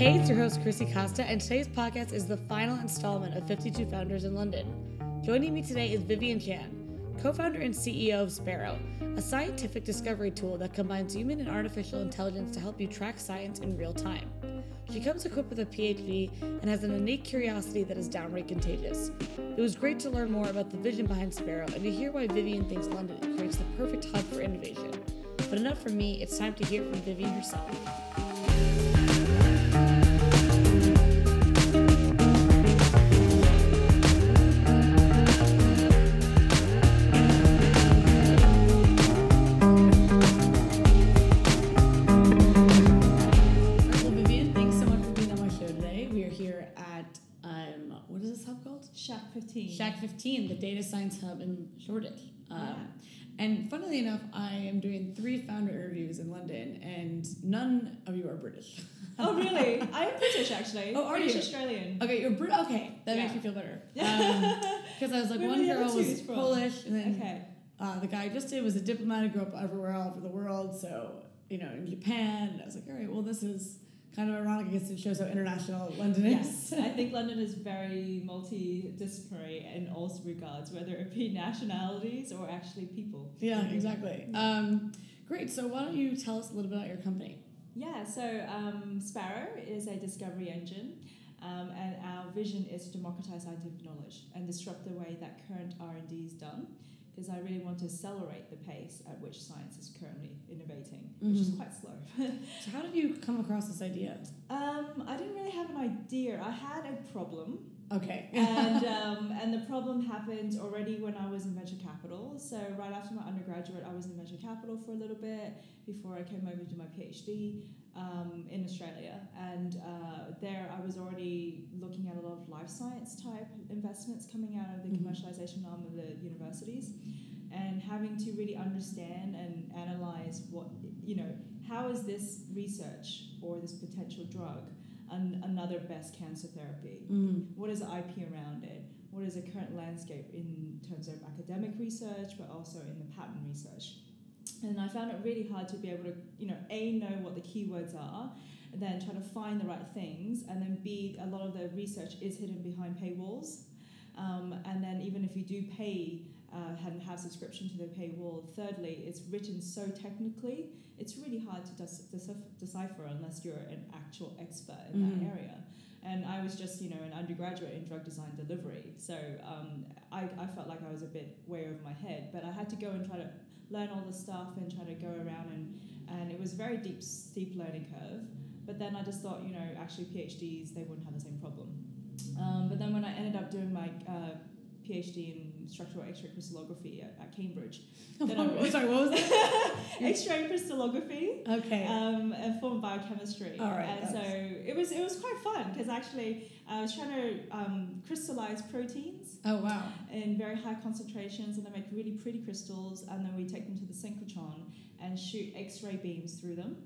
Hey, it's your host, Chrissy Costa, and today's podcast is the final installment of 52 Founders in London. Joining me today is Vivian Chan, co founder and CEO of Sparrho, a scientific discovery tool that combines human and artificial intelligence to help you track science in real time. She comes equipped with a PhD and has an innate curiosity that is downright contagious. It was great to learn more about the vision behind Sparrho and to hear why Vivian thinks London creates the perfect hub for innovation. But enough from me, it's time to hear from Vivian herself. Shack 15. Shack 15, the data science hub in Shoreditch. Um, And funnily enough, I am doing three founder interviews in London, and none of you are British. Oh, really? I am British, actually. Oh, are British you? Australian. Okay, you're Brit. Okay, that makes me feel better. Because I was like, one girl was from? Polish, and then Okay. uh, the guy I just did was a diplomat who grew up everywhere all over the world. So you know, in Japan, and I was like, all right, well, this is kind of ironic. I guess it shows how international London is. Yes, I think London is very multidisciplinary in all regards, whether it be nationalities or actually people. Yeah, exactly. Um, great. So why don't you tell us a little bit about your company? Yeah, so um, Sparrho is a discovery engine, um, and our vision is to democratize scientific knowledge and disrupt the way that current R and D is done. Because I really want to accelerate the pace at which science is currently innovating, which is Mhm. quite slow. So how did you come across this idea? um, I didn't really have an idea. I had a problem, Okay. and um, and the problem happened already when I was in venture capital. So right after my undergraduate, I was in venture capital for a little bit before I came over to do my PhD um, in Australia. And uh, there, I was already looking at a lot of life science type investments coming out of the Mhm. commercialization arm of the universities, and having to really understand and analyze what you know. How is this research or this potential drug an, another best cancer therapy? Mm. What is the IP around it? What is the current landscape in terms of academic research, but also in the patent research? And I found it really hard to be able to, you know, a know what the keywords are, and then try to find the right things, and then b a lot of the research is hidden behind paywalls, um, and then even if you do pay uh, and have subscription to the paywall, thirdly, it's written so technically, it's really hard to decipher unless you're an actual expert in Mhm. that area. And I was just, you know, an undergraduate in drug design delivery, so um, I, I felt like I was a bit way over my head. But I had to go and try to learn all the stuff and try to go around, and, and it was a very deep, steep learning curve. But then I just thought, you know, actually PhDs they wouldn't have the same problem. Um, but then when I ended up doing my uh, PhD in structural X-ray crystallography at, at Cambridge, then Oh, sorry, what was that? X-ray crystallography Okay. um, and form biochemistry. All right, And so it was it was quite fun because actually I was trying to um, crystallize proteins oh wow. in very high concentrations, and they make really pretty crystals, and then we take them to the synchrotron and shoot X-ray beams through them,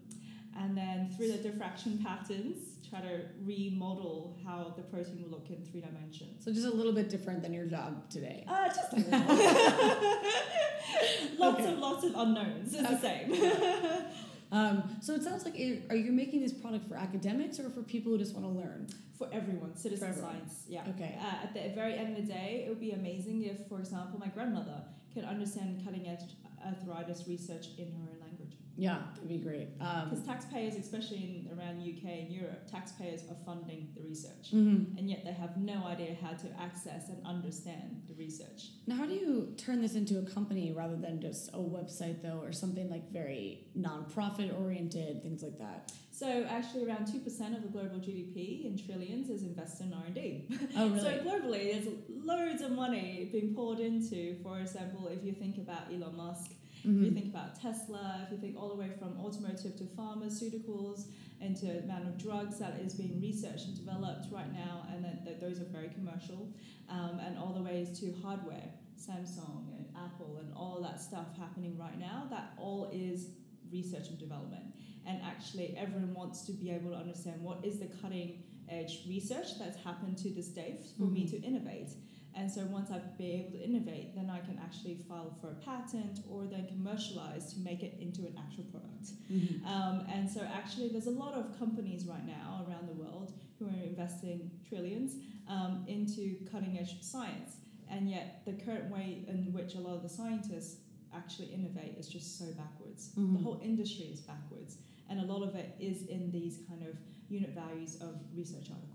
and then through the diffraction patterns, try to remodel how the protein will look in three dimensions. So just a little bit different than your job today. Uh, just a little. lots Okay. of lots of unknowns. It's the same. Um, so it sounds like it, are you making this product for academics or for people who just want to learn? For everyone, citizen For everyone. science, yeah. Okay. Uh, at the very end of the day, it would be amazing if, for example, my grandmother could understand cutting edge arthritis research in her own language. Yeah, it'd be great. Um, Because taxpayers, especially in around UK and Europe, taxpayers are funding the research, mhm. and yet they have no idea how to access and understand the research. Now, how do you turn this into a company rather than just a website, though, or something like very non-profit oriented, things like that? So actually, around two percent of the global GDP in trillions is invested in R and D. Oh, really? So globally, there's loads of money being poured into. For example, if you think about Elon Musk, if you think about Tesla, if you think all the way from automotive to pharmaceuticals, into the amount of drugs that is being researched and developed right now, and then th- those are very commercial, um, and all the ways to hardware, Samsung and Apple, and all that stuff happening right now. That all is research and development, and actually everyone wants to be able to understand what is the cutting edge research that's happened to this day for me Mhm. to innovate. And so once I've been able to innovate, then I can actually file for a patent or then commercialize to make it into an actual product. Mhm. Um, and so actually, there's a lot of companies right now around the world who are investing trillions um, into cutting edge science. And yet, the current way in which a lot of the scientists actually innovate is just so backwards. Mhm. The whole industry is backwards. And a lot of it is in these kind of unit values of research articles.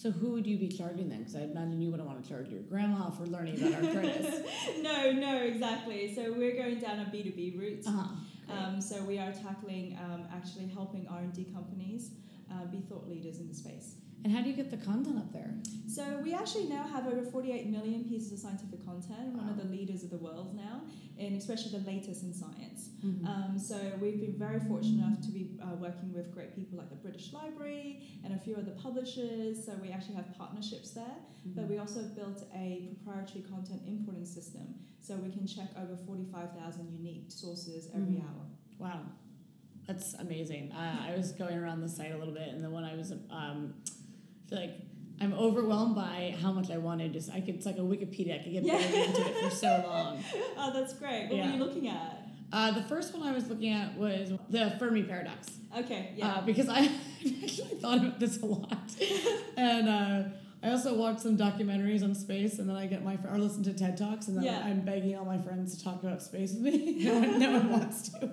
So who would you be charging then? Because I imagine you wouldn't want to charge your grandma for learning about arthritis. no, no, exactly. So we're going down a B2B route. uh-huh. Um, so we are tackling um, actually helping R&D companies uh, be thought leaders in the space. and how do you get the content up there? Actually now have over 48 million pieces of scientific content, one of the leaders of the world now, and especially the latest in science. Mhm. Um, so we've been very fortunate enough to be uh, working with great people like the British Library and a few other publishers. So we actually have partnerships there, but we also built a proprietary content importing system, so we can check over 45,000 unique sources every Mhm. hour. Wow, that's amazing. Uh, I was going around the site a little bit, and the one I was, um, I feel like I'm overwhelmed by how much I wanted. Just I could, it's like a Wikipedia. I could get Yeah. buried into it for so long. Oh, that's great. What Yeah. were you looking at? Uh, the first one I was looking at was the Fermi paradox. Okay, yeah. uh, because I actually thought about this a lot, and uh, I also watched some documentaries on space, and then I get my or listen to TED talks, and then Yeah. I'm begging all my friends to talk about space with me. no, one, no one wants to.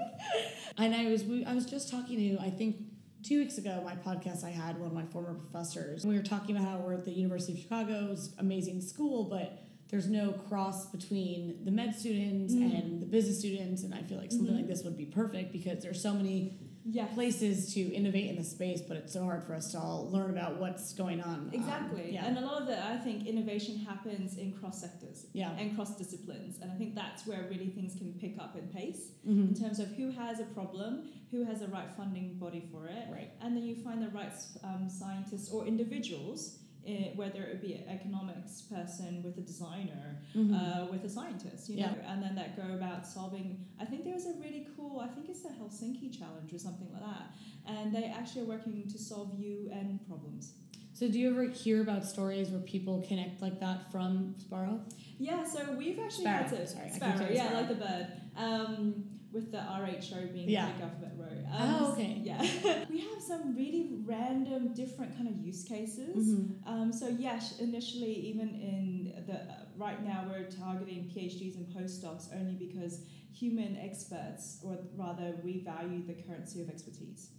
And I was we, I was just talking to I think two weeks ago my podcast I had one of my former professors. We were talking about how we're at the University of Chicago's amazing school, but there's no cross between the med students Mm. and the business students, and I feel like something Mhm. like this would be perfect because there's so many yeah. places to innovate in the space, but it's so hard for us to all learn about what's going on. Um, Exactly. yeah. And a lot of the, I think, innovation happens in cross sectors yeah. and cross disciplines. And I think that's where really things can pick up in pace Mhm. in terms of who has a problem, who has the right funding body for it, Right. and then you find the right um, scientists or individuals. Eh, whether it be an economics person with a designer, Mhm. uh, with a scientist, you Yeah. know, and then that go about solving. I think there was a really cool, I think it's the Helsinki challenge or something like that, and they actually are working to solve UN problems. So, do you ever hear about stories where people connect like that from Sparrho? Yeah, so we've actually Sparrho, had to sorry, I sparrow, yeah, sparrow. like the bird. Um, with the RHO being Yeah. Greek alphabet row. Um, Oh, okay. Yeah, we have some really random, different kind of use cases. Mm-hmm. Um, so yes, initially, even in the uh, right now, we're targeting PhDs and postdocs only because human experts, or rather, we value the currency of expertise.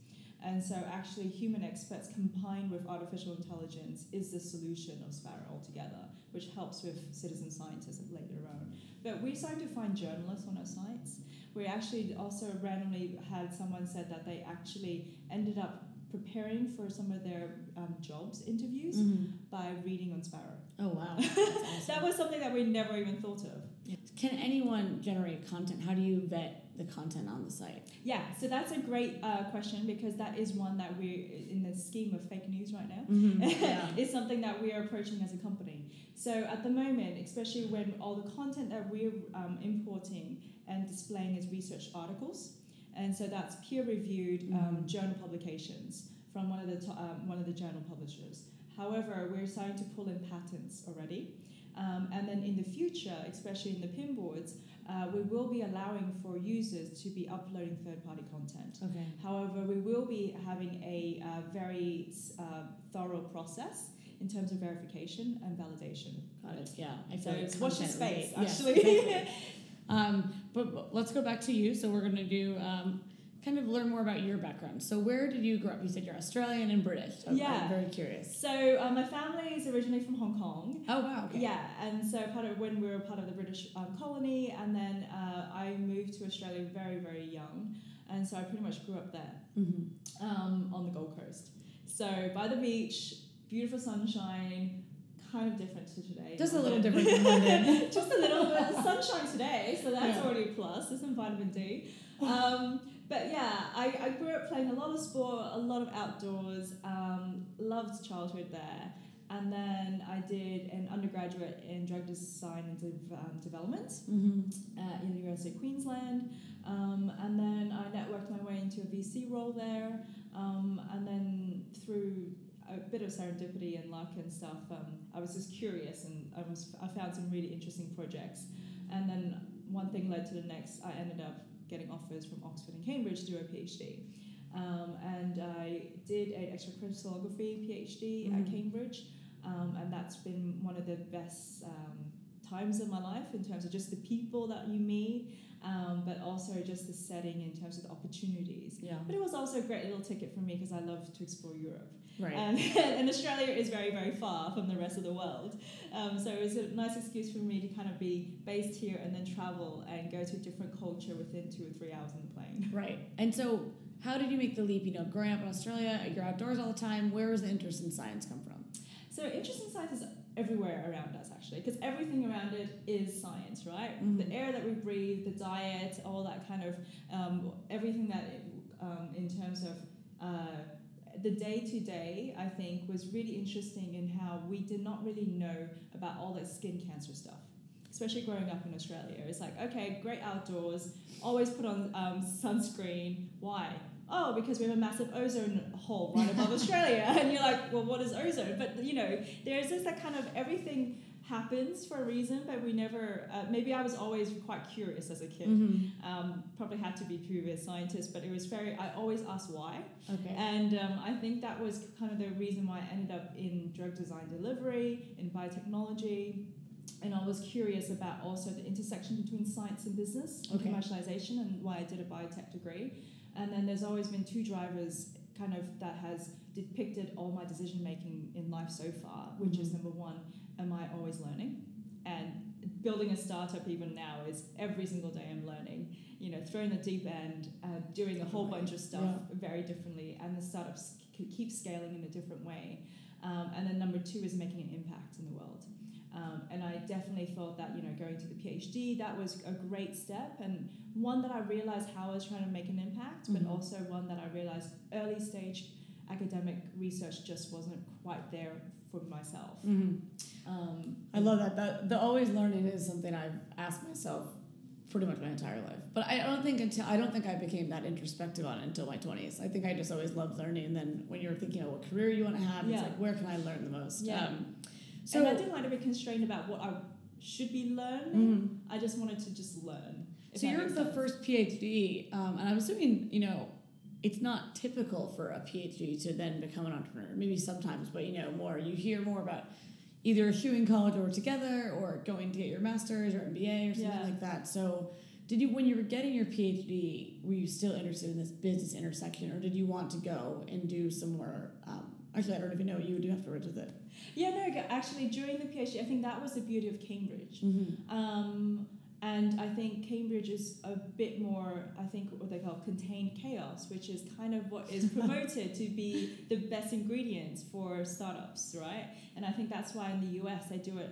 And so, actually, human experts combined with artificial intelligence is the solution of Sparrho altogether, which helps with citizen scientists later on. But we started to find journalists on our sites. We actually also randomly had someone said that they actually ended up preparing for some of their um, jobs interviews Mm-hmm. by reading on Sparrho. Oh wow, awesome. That was something that we never even thought of. Can anyone generate content? How do you vet the content on the site? Yeah, so that's a great uh, question because that is one that we're in the scheme of fake news right now. Mm-hmm. Yeah. it's something that we are approaching as a company. So at the moment, especially when all the content that we're um, importing and displaying is research articles, and so that's peer-reviewed um, Mhm. journal publications from one of the to- um, one of the journal publishers. However, we're starting to pull in patents already, um, and then in the future, especially in the pin boards, uh, we will be allowing for users to be uploading third-party content. Okay. However, we will be having a uh, very uh, thorough process in terms of verification and validation. Got it. Yeah. I So watch the content space, yes, actually. exactly. um, but, let's go back to you. So we're gonna do um, kind of learn more about your background. So where did you grow up? You said you're Australian and British. So Yeah. I'm very curious. So uh, my family is originally from Hong Kong. Oh wow. Okay. Yeah, and so part of when we were part of the British um, colony, and then uh, I moved to Australia very, very young, and so I pretty much grew up there Mm-hmm. um, on the Gold Coast. So by the beach, beautiful sunshine, kind of different to today. Just a little different from London. Just a little bit of sunshine today, so that's Yeah. already a plus. There's some vitamin D. Um, but yeah, I, I grew up playing a lot of sport, a lot of outdoors, um, loved childhood there. And then I did an undergraduate in drug design and de- um, development Mm-hmm. uh, in the University of Queensland. Um, and then I networked my way into a VC role there. Um, and then through a bit bit of serendipity and luck and stuff, um, I was just curious and I was I found some really interesting projects, and then one thing led to the next. I ended up getting offers from Oxford and Cambridge to do a PhD. Um, and I did an X-ray crystallography PhD Mhm. at Cambridge, um, and that's been one of the best um, times of my life in terms of just the people that you meet, um, but also just the setting in terms of the opportunities. Yeah. But it was also a great little ticket for me because I love to explore Europe. Right. And, and Australia is very, very far from the rest of the world. Um, so it was a nice excuse for me to kind of be based here and then travel and go to a different culture within two or three hours on the plane. Right. And so, how did you make the leap? You know, growing up in Australia, you're outdoors all the time. Where was the interest in science come from? So interest in science is everywhere around us actually because everything around it is science, right? Mhm. The air that we breathe, the diet, all that kind of um, everything that um, in terms of uh, the day to day, I think was really interesting in how we did not really know about all that skin cancer stuff. Especially growing up in Australia, it's like okay, great outdoors, always put on um, sunscreen. Why? oh, because we have a massive ozone hole right above Australia. And you're like, well, what is ozone? But, you know, there's just that kind of everything happens for a reason, but we never, uh, maybe I was always quite curious as a kid. Mm-hmm. Um, probably had to be previous scientist, but it was very, I always asked why. Okay. And um, I think that was kind of the reason why I ended up in drug design delivery, in biotechnology. And I was curious about also the intersection between science and business and Okay. commercialization and why I did a biotech degree. And then there's always been two drivers kind of that has depicted all my decision making in life so far, which is Mhm. number one, am I always learning? And building a startup even now is every single day I'm learning. You know, throwing the deep end, uh, doing a whole bunch of stuff very differently, and the startups keep scaling in a different way. Um, and then number two is making an impact in the world. Um, and I definitely thought that you know going to the PhD that was a great step and one that I realized how I was trying to make an impact, but Mhm. also one that I realized early stage academic research just wasn't quite there for myself. Mm-hmm. Um, I love that. That the always learning is something I've asked myself pretty much my entire life. But I don't think until I don't think I became that introspective on it until my twenties. I think I just always loved learning. And then when you're thinking of what career you want to have, Yeah. it's like where can I learn the most? Yeah. Um, so and I didn't like to be constrained about what I should be learning. Mhm. I just wanted to just learn. So you're the sense. first PhD, um, and I'm assuming you know it's not typical for a PhD to then become an entrepreneur. Maybe sometimes, but you know more. You hear more about either eschewing college or together, or going to get your master's or MBA or something Yeah. like that. So. Did you, when you were getting your PhD, were you still interested in this business intersection, or did you want to go and do some more? Um, actually, I don't even know what you would do afterwards with it. Yeah, no, actually, during the PhD, I think that was the beauty of Cambridge. Mm-hmm. Um, and I think Cambridge is a bit more, I think, what they call contained chaos, which is kind of what is promoted to be the best ingredients for startups, right? And I think that's why in the US they do it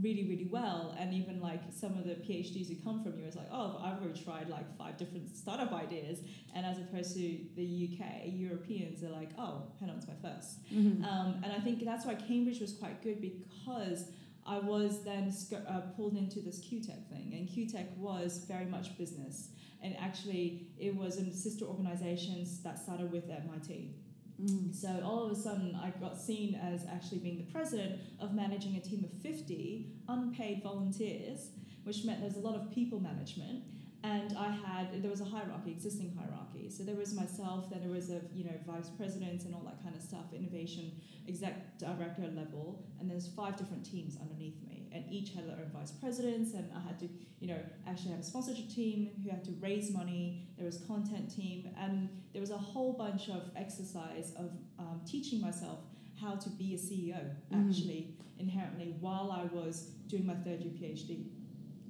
really, really well. And even like some of the PhDs who come from US, like, oh, I've already tried like five different startup ideas. And as opposed to the UK, Europeans are like, oh, hang on, it's my 1st Mm-hmm. um, and I think that's why Cambridge was quite good because I was then sc- uh, pulled into this CUTEC thing, and CUTEC was very much business. And actually, it was in sister organizations that started with MIT. Mm-hmm. So all of a sudden, I got seen as actually being the president of managing a team of 50 unpaid volunteers, which meant there's a lot of people management. And I had there was a hierarchy, existing hierarchy. So there was myself, then there was a you know vice presidents and all that kind of stuff, innovation exec director level, and there's five different teams underneath me, and each had their own vice presidents, and I had to you know actually have a sponsorship team who had to raise money. There was content team, and there was a whole bunch of exercise of um, teaching myself how to be a CEO Mhm. actually inherently while I was doing my third year PhD.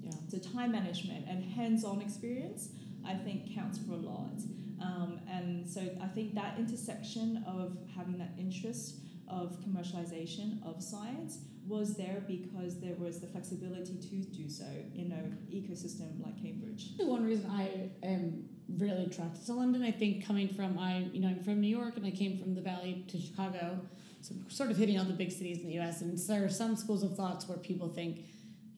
Yeah. So time management and hands-on experience, I think, counts for a lot. Um, and so I think that intersection of having that interest of commercialization of science was there because there was the flexibility to do so in an ecosystem like Cambridge. One reason I am really attracted to London, I think, coming from I, you know, I'm from New York and I came from the Valley to Chicago, so sort of hitting all the big cities in the U.S. And there are some schools of thoughts where people think,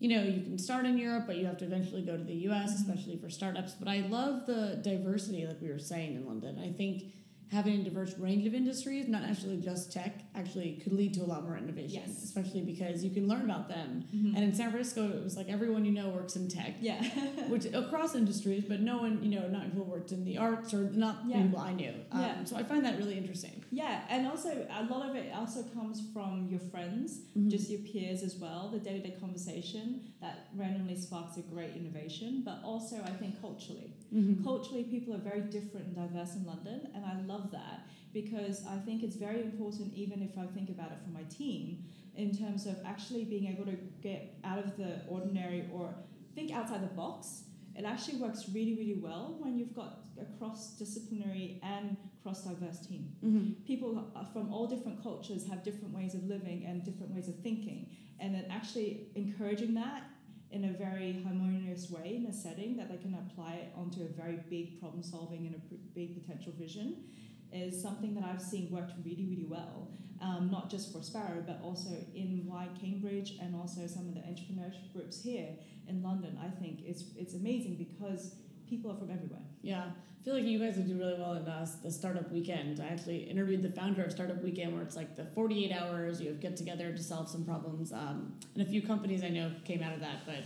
you know, you can start in Europe, but you have to eventually go to the U.S., Mhm. especially for startups. But I love the diversity, like we were saying in London. I think having a diverse range of industries, not necessarily just tech, actually could lead to a lot more innovation. Yes. Especially because you can learn about them. Mhm. And in San Francisco, it was like everyone you know works in tech. yeah. which across industries, but no one, you know, not people worked in the arts or not Yeah. people I knew. Um, Yeah. So I find that really interesting. Yeah, and also a lot of it also comes from your friends, Mhm. just your peers as well, the day to day conversation that randomly sparks a great innovation, but also I think culturally. Mhm. Culturally, people are very different and diverse in London, and I love that because I think it's very important, even if I think about it for my team, in terms of actually being able to get out of the ordinary or think outside the box. It actually works really, really well when you've got a cross disciplinary and cross diverse team Mhm. people from all different cultures have different ways of living and different ways of thinking and then actually encouraging that in a very harmonious way in a setting that they can apply it onto a very big problem solving and a big potential vision is something that I've seen worked really, really well. Um, not just for Sparrho, but also in Y Cambridge and also some of the entrepreneurship groups here in London. I think it's it's amazing because people are from everywhere. Yeah, I feel like you guys would do really well in uh, the startup weekend. I actually interviewed the founder of Startup Weekend, where it's like the 48 hours you have get together to solve some problems. Um, and a few companies I know came out of that, but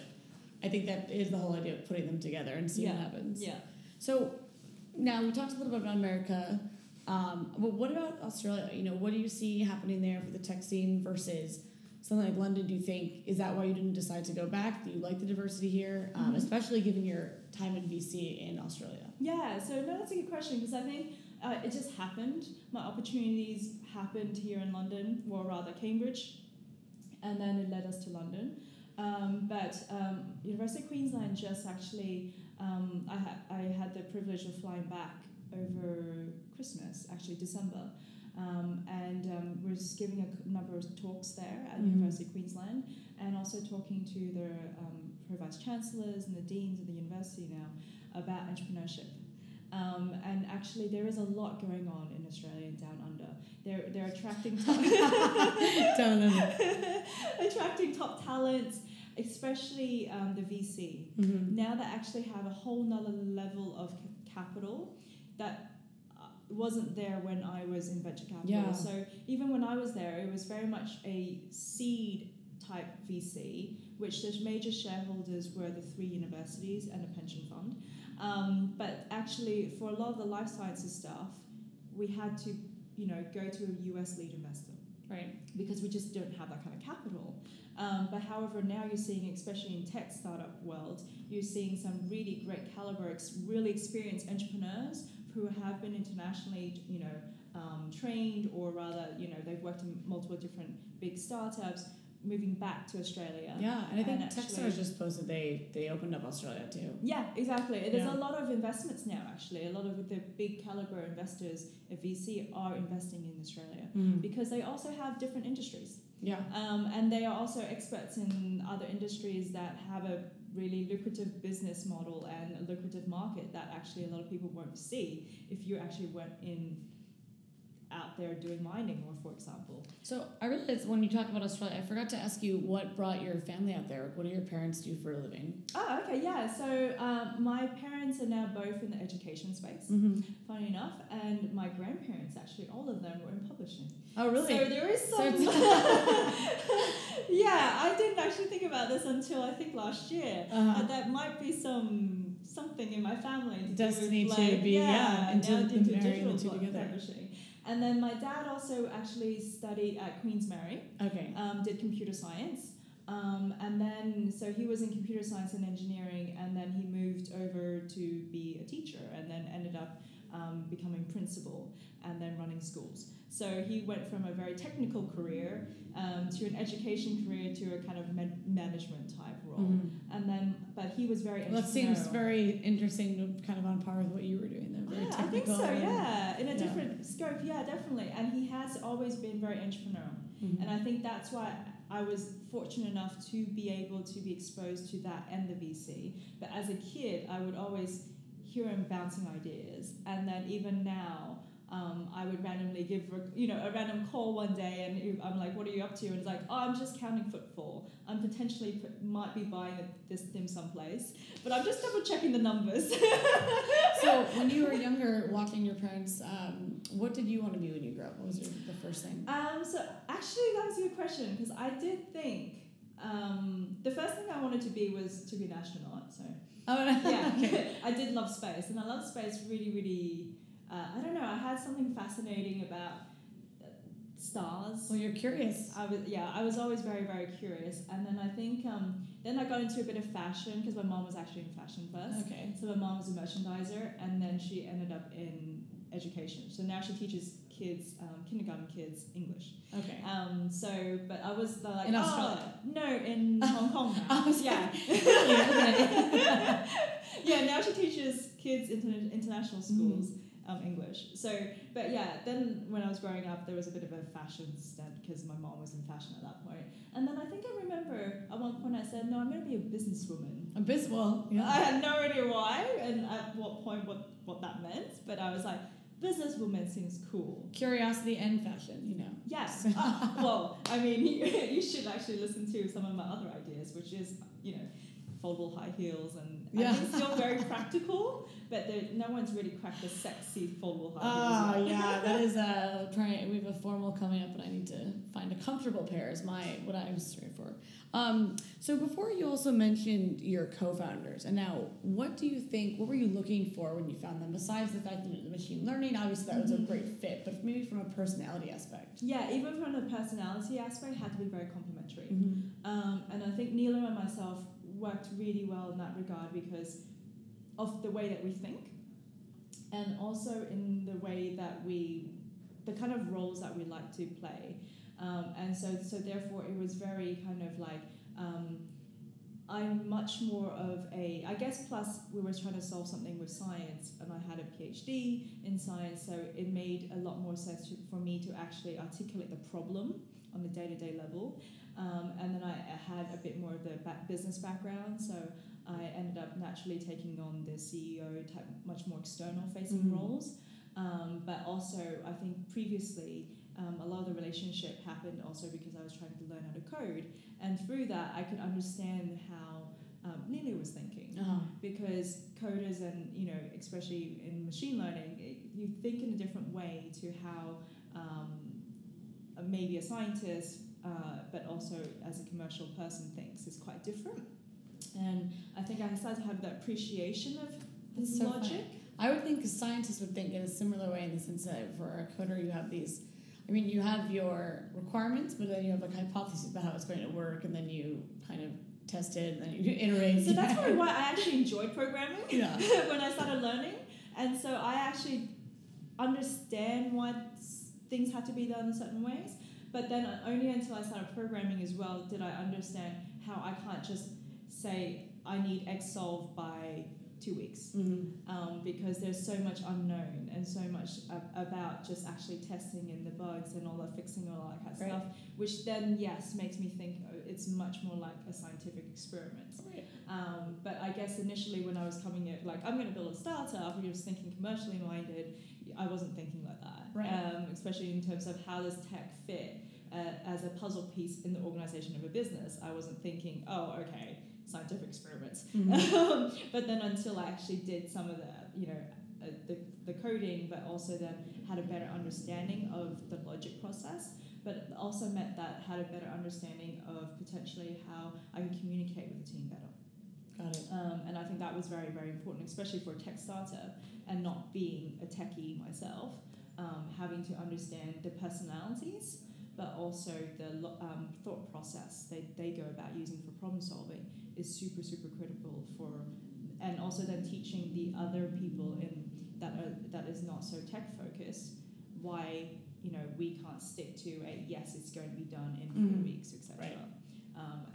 I think that is the whole idea of putting them together and seeing what happens. Yeah. So now we talked a little bit about America. Um, but what about Australia? You know, what do you see happening there for the tech scene versus something like London? Do you think is that why you didn't decide to go back? Do you like the diversity here, um, Mhm. especially given your time in VC in Australia? Yeah, so no, that's a good question because I think uh, it just happened. My opportunities happened here in London, or rather Cambridge, and then it led us to London. Um, but um, University of Queensland just actually, um, I, ha- I had the privilege of flying back over Christmas, actually December, um, and um, was giving a number of talks there at Mhm. University of Queensland, and also talking to the um, pro vice chancellors and the deans of the university now about entrepreneurship. Um, and actually, there is a lot going on in Australia and down under. They're they're attracting top Down under. attracting top talents, especially um, the VC. Mhm. Now they actually have a whole nother level of c- capital that uh, wasn't there when I was in venture capital. Yeah. So even when I was there, it was very much a seed type VC, which the major shareholders were the three universities and a pension fund. Um, but actually, for a lot of the life sciences stuff, we had to, you know, go to a US lead investor Right. because we just don't have that kind of capital. Um, but however, now you're seeing, especially in tech startup world, you're seeing some really great caliber, really experienced entrepreneurs who have been internationally, you know, um, trained, or rather, you know, they've worked in multiple different big startups, moving back to Australia. Yeah, and I think And Techstars actually- just posted they they opened up Australia too. Yeah, exactly. There's Yeah. a lot of investments now. Actually, a lot of the big caliber investors at VC are investing in Australia Mm. because they also have different industries. Yeah. Um, and they are also experts in other industries that have a really lucrative business model and a lucrative market that actually a lot of people won't see if you actually weren't in out there doing mining or for example. So I realized when you talk about Australia, I forgot to ask you what brought your family out there. What do your parents do for a living? Oh, okay, yeah. So um, my parents are now both in the education space, Mm-hmm. funny enough, and my grandparents actually, all of them were in publishing. Oh, really? So there is some. yeah, I didn't actually think about this until I think last year. Uh-huh. Uh, that might be some something in my family. To Destiny with, to like, be, yeah, into now the into digital two together. publishing. And then my dad also actually studied at Queen's Mary, okay. um, did computer science. Um, and then, so he was in computer science and engineering, and then he moved over to be a teacher, and then ended up um, becoming principal and then running schools. So he went from a very technical career um, to an education career to a kind of man- management type role. Mhm. And then, but he was very Well, that seems very interesting, kind of on par with what you were doing there. Very Yeah, I think so. Yeah, in a yeah. different scope. Yeah, definitely. And he has always been very entrepreneurial. Mhm. And I think that's why I was fortunate enough to be able to be exposed to that and the VC. But as a kid, I would always hear him bouncing ideas. And then even now, um, I would randomly give you know a random call one day, and I'm like, "What are you up to?" And it's like, "Oh, I'm just counting footfall. I'm potentially might be buying this dim someplace, but I'm just double checking the numbers." so when you were younger, walking your parents, um, what did you want to be when you grew up? What was your, the first thing? Um, so actually, that was a good question because I did think um, the first thing I wanted to be was to be an astronaut. So oh, yeah, okay. I did love space, and I love space really, really uh, I don't know. I had something fascinating about stars. Well, you're curious. I was yeah. I was always very very curious, and then I think um, then I got into a bit of fashion because my mom was actually in fashion first. Okay. So my mom was a merchandiser, and then she ended up in education. So now she teaches kids, um, kindergarten kids, English. Okay. Um, so, but I was the, like, in oh, no, in Hong Kong now. yeah. yeah, now she teaches kids in international schools. Mm-hmm um, English. So, but yeah, then when I was growing up, there was a bit of a fashion stint because my mom was in fashion at that point. And then I think I remember at one point I said, no, I'm going to be a businesswoman. A business, well, yeah. I had no idea why and at what point what, what that meant, but I was like, businesswoman seems cool. Curiosity and fashion, you know. Yes. uh, well, I mean, you, you should actually listen to some of my other ideas, which is, you know, foldable high heels and yeah. I think still very practical, but there, no one's really cracked the sexy foldable high heels. Oh yeah, that is a trying. We have a formal coming up, and I need to find a comfortable pair. Is my what I'm straight for. Um, so before you also mentioned your co-founders, and now what do you think? What were you looking for when you found them? Besides the fact that the machine learning, obviously that was a great mm-hmm. fit, but maybe from a personality aspect. Yeah, even from the personality aspect, had to be very complementary. Mm-hmm. Um, and I think Nilo and myself worked really well in that regard because of the way that we think and also in the way that we the kind of roles that we like to play. Um, and so so therefore it was very kind of like um, I'm much more of a I guess plus we were trying to solve something with science and I had a PhD in science so it made a lot more sense to, for me to actually articulate the problem on the day-to-day level um, and then I had a bit more of the business background, so I ended up naturally taking on the CEO type, much more external facing mm-hmm. roles. Um, but also, I think previously, um, a lot of the relationship happened also because I was trying to learn how to code. And through that, I could understand how um, Lily was thinking. Uh-huh. Because coders, and you know, especially in machine learning, it, you think in a different way to how um, maybe a scientist uh, but also as a commercial person thinks is quite different. And I think I started to have that appreciation of this so logic. Funny. I would think scientists would think in a similar way in the sense that for a coder you have these I mean you have your requirements but then you have like hypotheses about how it's going to work and then you kind of test it and then you iterate. So that's probably why I actually enjoyed programming yeah. when I started learning. And so I actually understand why things had to be done in certain ways. But then only until I started programming as well did I understand how I can't just say I need X solved by two weeks mm-hmm. um, because there's so much unknown and so much about just actually testing and the bugs and all the fixing and all that kind of right. stuff which then yes makes me think oh, it's much more like a scientific experiment right. Um, but i guess initially when i was coming at like i'm going to build a startup we was thinking commercially minded i wasn't thinking like that right. um, especially in terms of how does tech fit uh, as a puzzle piece in the organization of a business. I wasn't thinking, oh, okay, scientific experiments. Mm-hmm. but then until I actually did some of the, you know, uh, the, the coding, but also then had a better understanding of the logic process, but also meant that had a better understanding of potentially how I could communicate with the team better. Got it. Um, and I think that was very, very important, especially for a tech startup and not being a techie myself, um, having to understand the personalities but also the um, thought process they, they go about using for problem solving is super super critical for and also then teaching the other people in that are, that is not so tech focused why you know we can't stick to a yes it's going to be done in four mm. weeks etc right. um,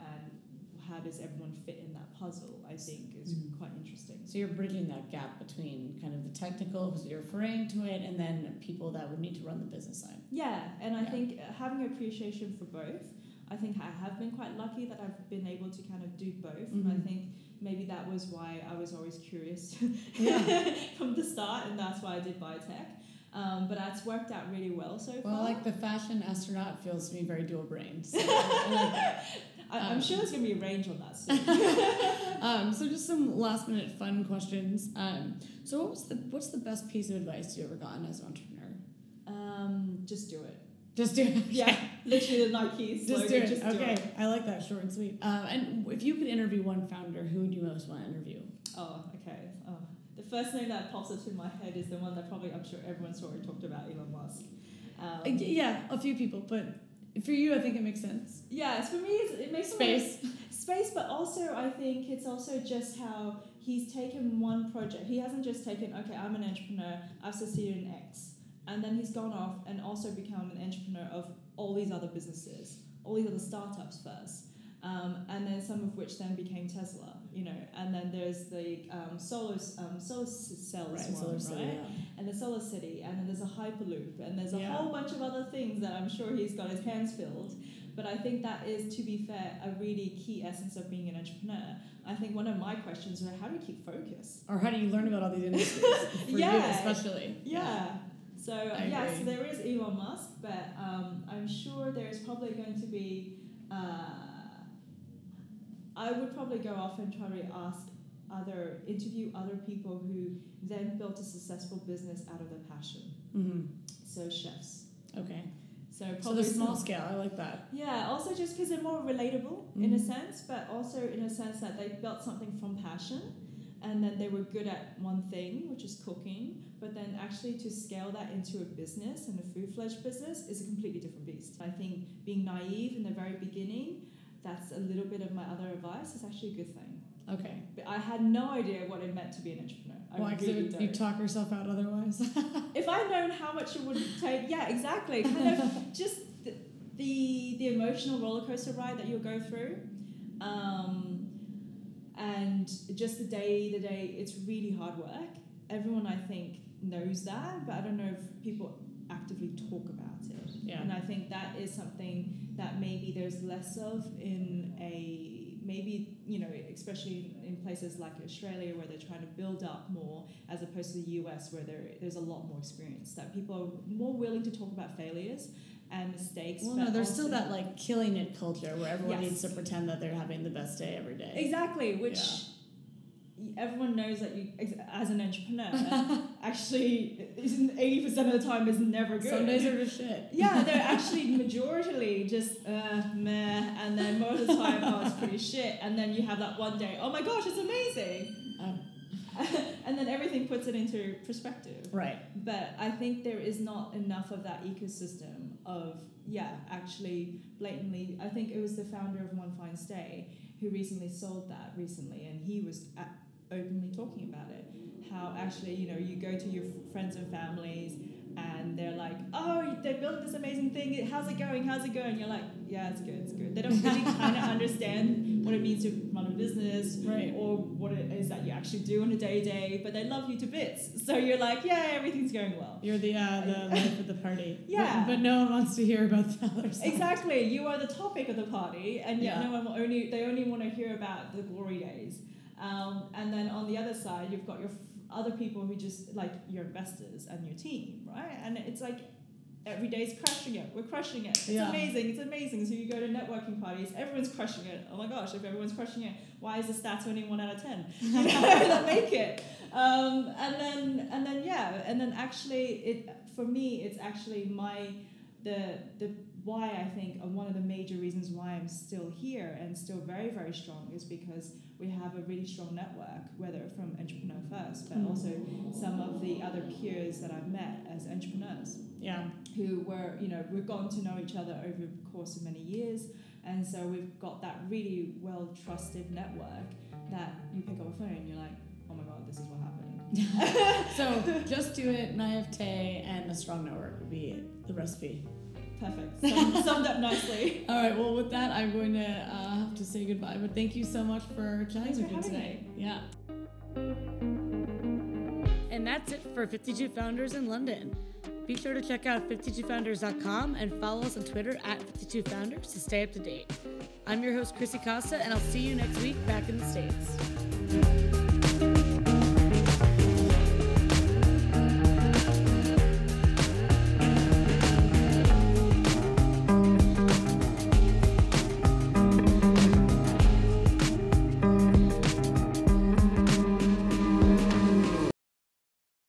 how does everyone fit in that puzzle i think is mm. quite interesting so you're bridging that gap between kind of the technical because you're referring to it and then people that would need to run the business side yeah and i yeah. think having appreciation for both i think i have been quite lucky that i've been able to kind of do both mm-hmm. and i mm-hmm. think maybe that was why i was always curious from the start and that's why i did biotech Um, but that's worked out really well so well, far. like the fashion astronaut feels to me very dual brain. So, I, I'm um, sure there's going to be a range on that soon. um, so just some last minute fun questions. Um, so what was the what's the best piece of advice you ever gotten as an entrepreneur? um, just do it. Just do it. Yeah, literally the Nike slogan. Just do it. Just do okay, it. I like that short and sweet. Um, and if you could interview one founder, who would you most want to interview? Oh, okay. Oh. The first name that pops into my head is the one that probably I'm sure everyone's already talked about, Elon Musk. Um, Uh, yeah, a few people, but for you, I think it makes sense. Yes, for me, it's, it makes Space. space, but also I think it's also just how he's taken one project. He hasn't just taken, okay, I'm an entrepreneur, I've succeeded in X, and then he's gone off and also become an entrepreneur of all these other businesses, all these other startups first, um, and then some of which then became Tesla. You know, and then there's the um, solar um, solar cells Right, one, Solar right? City, yeah. and the Solar City, and then there's a Hyperloop, and there's a Yeah. whole bunch of other things that I'm sure he's got his hands filled. But I think that is, to be fair, a really key essence of being an entrepreneur. I think one of my questions are how do you keep focus? Or how do you learn about all these industries? Yeah. especially. Yeah. So I yeah, agree. so there is Elon Musk, but um, I'm sure there's probably going to be. Uh, I would probably go off and try to ask other interview other people who then built a successful business out of their passion. hmm So chefs. Okay. So So probably the small some- scale, I like that. Yeah, also just because they're more relatable in a Mhm. sense, but also in a sense that they built something from passion and then they were good at one thing, which is cooking, but then actually to scale that into a business and a food fledged business is a completely different beast. I think being naive in the very beginning, that's a little bit of my other advice, It's actually a good thing. Okay. But I had no idea what it meant to be an entrepreneur. I Why? Really you talk yourself out otherwise. if I'd known how much it would take, yeah, exactly. Kind of just the, the the emotional roller coaster ride that you'll go through, um, and just the day the day. It's really hard work. Everyone I think knows that, but I don't know if people actively talk about it. Yeah. And I think that is something that maybe there's less of in a maybe you know especially in places like Australia where they're trying to build up more as opposed to the US where there there's a lot more experience that people are more willing to talk about failures and mistakes. well, no, there's still that like killing it culture where everyone Yes. needs to pretend that they're having the best day every day. exactly which. Everyone knows that you, as an entrepreneur, actually, eighty percent of the time is never good. Some days are just shit. Yeah, they're actually majorly just uh, meh, and then most of the time, oh, it's pretty shit. And then you have that one day, oh my gosh, it's amazing. Um, and then everything puts it into perspective. right. But I think there is not enough of that ecosystem of, yeah, actually blatantly. I think it was the founder of onefinestay who recently sold that recently, and he was a- openly talking about it. How actually, you know, you go to your friends and families, and they're like, "Oh, they built this amazing thing. How's it going? How's it going?" You're like, "Yeah, it's good. It's good." They don't really kind of understand what it means to run a business, Right. or what it is that you actually do on a day to day. But they love you to bits, so you're like, "Yeah, everything's going well." You're the uh, the life of the party. Yeah. But, but no one wants to hear about the other side. Exactly, you are the topic of the party, and yet Yeah. no one will only they only want to hear about the glory days. Um, and then on the other side, you've got your f- other people who just like your investors and your team, right? And it's like every day is crushing it. We're crushing it. It's Yeah. amazing. It's amazing. So you go to networking parties, everyone's crushing it. Oh my gosh, if everyone's crushing it, why is the stats only one out of ten? You know, that make it. Um, and then and then yeah, and then actually it for me it's actually my the the why I think one of the major reasons why I'm still here and still very very strong is because we have a really strong network, whether from Entrepreneur First, but Mm. also some of the other peers that I've met as entrepreneurs Yeah. who were, you know, we've gotten to know each other over the course of many years. And so we've got that really well trusted network that you pick up a phone and you're like, oh my God, this is what happened. So just do it, naivete, and a strong network would be the recipe. Perfect. Sum, summed up nicely. All right. Well, with that, I'm going to uh, have to say goodbye. But thank you so much for chatting Thanks with for me having today. Yeah. And that's it for 52 Founders in London. Be sure to check out 52founders.com and follow us on Twitter at 52founders to stay up to date. I'm your host, Chrissy Costa, and I'll see you next week back in the States.